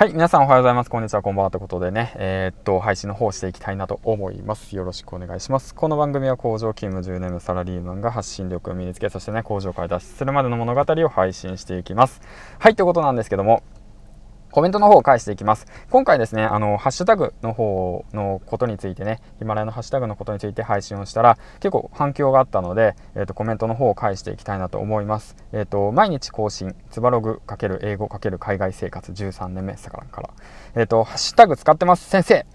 はい、皆さんおはようございます。こんにちは、こんばんは。ということでね、えー、っと、配信の方していきたいなと思います。よろしくお願いします。この番組は工場勤務10年のサラリーマンが発信力を身につけ、そしてね、工場から脱出するまでの物語を配信していきます。はい、ということなんですけども、コメントの方を返していきます。今回ですね、あの、ハッシュタグの方のことについてね、ヒマラヤのハッシュタグのことについて配信をしたら、結構反響があったので、えっ、ー、と、コメントの方を返していきたいなと思います。えっ、ー、と、毎日更新、つばログ×英語×海外生活13年目さからから。えっ、ー、と、ハッシュタグ使ってます、先生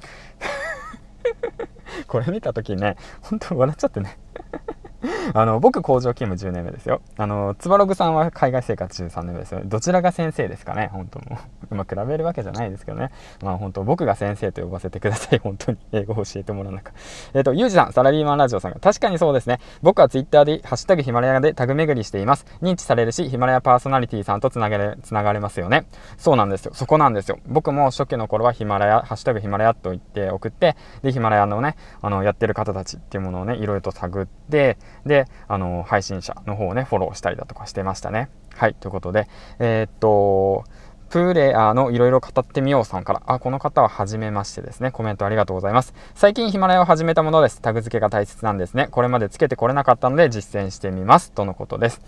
これ見た時にね、本当笑っちゃってね あの僕工場勤務10年目ですよあのつばログさんは海外生活13年目ですよどちらが先生ですかね本当もまあ比べるわけじゃないですけどね。まあ本当僕が先生と呼ばせてください。本当に英語を教えてもらわなかえっ、ー、とゆうじさんサラリーマンラジオさんが確かにそうですね。僕はツイッターでハッシュタグヒマラヤでタグ巡りしています。認知されるしヒマラヤパーソナリティさんとつなげれつながれますよね。そうなんですよ。そこなんですよ。僕も初期の頃はヒマラヤハッシュタグヒマラヤと言って送ってでヒマラヤのねあのやってる方たちっていうものをねいろいろと探ってであの配信者の方をね、フォローしたりだとかしてましたね。はい、ということで、えー、っと、プレイヤーのいろいろ語ってみようさんから、あ、この方は初めましてですね。コメントありがとうございます。最近ヒマラヤを始めたものです。タグ付けが大切なんですね。これまでつけてこれなかったので実践してみます。とのことです。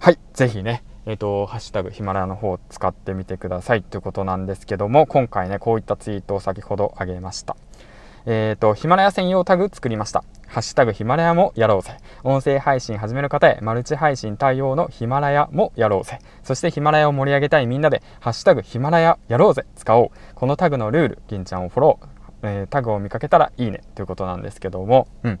はい、ぜひね、えっ、ー、と、ハッシュタグヒマラヤの方を使ってみてくださいということなんですけども、今回ね、こういったツイートを先ほど上げました。えっ、ー、と、ヒマラヤ専用タグ作りました。ハッシュタグヒマラヤもやろうぜ。音声配信始める方へ、マルチ配信対応のヒマラヤもやろうぜ。そしてヒマラヤを盛り上げたいみんなで、ハッシュタグヒマラヤやろうぜ。使おう。このタグのルール、銀ちゃんをフォロー、えー、タグを見かけたらいいね。ということなんですけども、うん。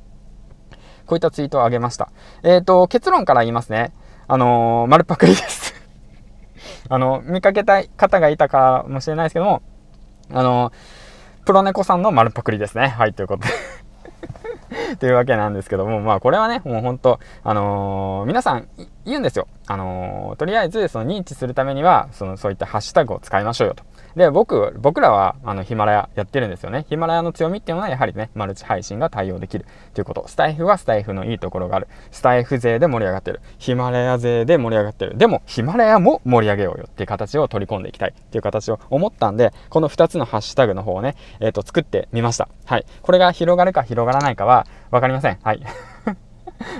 こういったツイートをあげました。えっ、ー、と、結論から言いますね。あのー、丸パクリです あの、見かけたい方がいたかもしれないですけども、あのープロネコさんの丸パクリですね。はい、ということでというわけなんですけども、まあこれはね、もう本当あのー、皆さん言うんですよ。あのー、とりあえずその認知するためには、そのそういったハッシュタグを使いましょうよと。で、僕、僕らは、あの、ヒマラヤやってるんですよね。ヒマラヤの強みっていうのは、やはりね、マルチ配信が対応できるということ。スタイフはスタイフのいいところがある。スタイフ勢で盛り上がってる。ヒマラヤ勢で盛り上がってる。でも、ヒマラヤも盛り上げようよっていう形を取り込んでいきたいっていう形を思ったんで、この2つのハッシュタグの方をね、えっ、ー、と、作ってみました。はい。これが広がるか広がらないかは、わかりません。はい。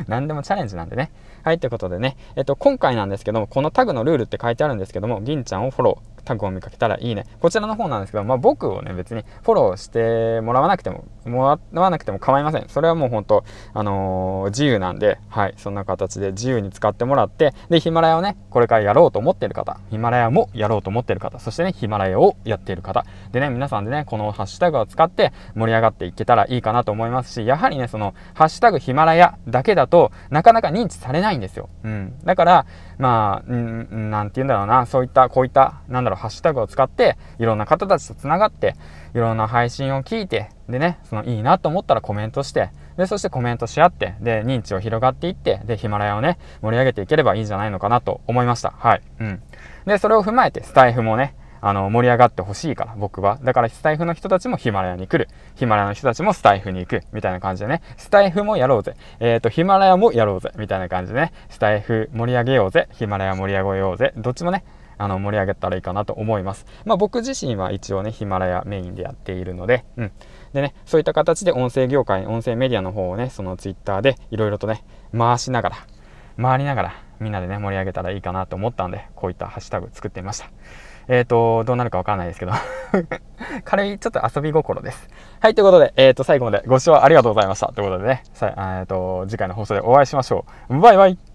何でもチャレンジなんでね。はい、ということでね、えっと、今回なんですけども、このタグのルールって書いてあるんですけども、銀ちゃんをフォロー。タグを見かけたらいいね。こちらの方なんですけど、まあ、僕をね、別にフォローしてもらわなくても、もらわなくても構いません。それはもう本当、あのー、自由なんで、はい、そんな形で自由に使ってもらって、で、ヒマラヤをね、これからやろうと思ってる方、ヒマラヤもやろうと思ってる方、そしてね、ヒマラヤをやっている方、でね、皆さんでね、このハッシュタグを使って盛り上がっていけたらいいかなと思いますし、やはりね、その、ハッシュタグヒマラヤだけだとなかなか認知されないんですよ。うん。だから、まあ、うん、なんて言うんだろうな、そういった、こういった、なんだろう、ハッシュタグを使って、いろんな方たちと繋がって、いろんな配信を聞いて、でね、そのいいなと思ったらコメントして、で、そしてコメントし合って、で、認知を広がっていって、で、ヒマラヤをね、盛り上げていければいいんじゃないのかなと思いました。はい。うん。で、それを踏まえて、スタイフもね、あの、盛り上がってほしいから、僕は。だから、スタイフの人たちもヒマラヤに来る。ヒマラヤの人たちもスタイフに行く。みたいな感じでね。スタイフもやろうぜ。えっ、ー、と、ヒマラヤもやろうぜ。みたいな感じでね。スタイフ盛り上げようぜ。ヒマラヤ盛り上げようぜ。どっちもね、あの、盛り上げたらいいかなと思います。まあ、僕自身は一応ね、ヒマラヤメインでやっているので、うん。でね、そういった形で音声業界、音声メディアの方をね、そのツイッターでいろいろとね、回しながら、回りながら、みんなでね、盛り上げたらいいかなと思ったんで、こういったハッシュタグ作ってみました。えっ、ー、と、どうなるかわからないですけど 軽いちょっと遊び心です。はい、ということで、えっ、ー、と、最後までご視聴ありがとうございました。ということでね、さえっ、ー、と、次回の放送でお会いしましょう。バイバイ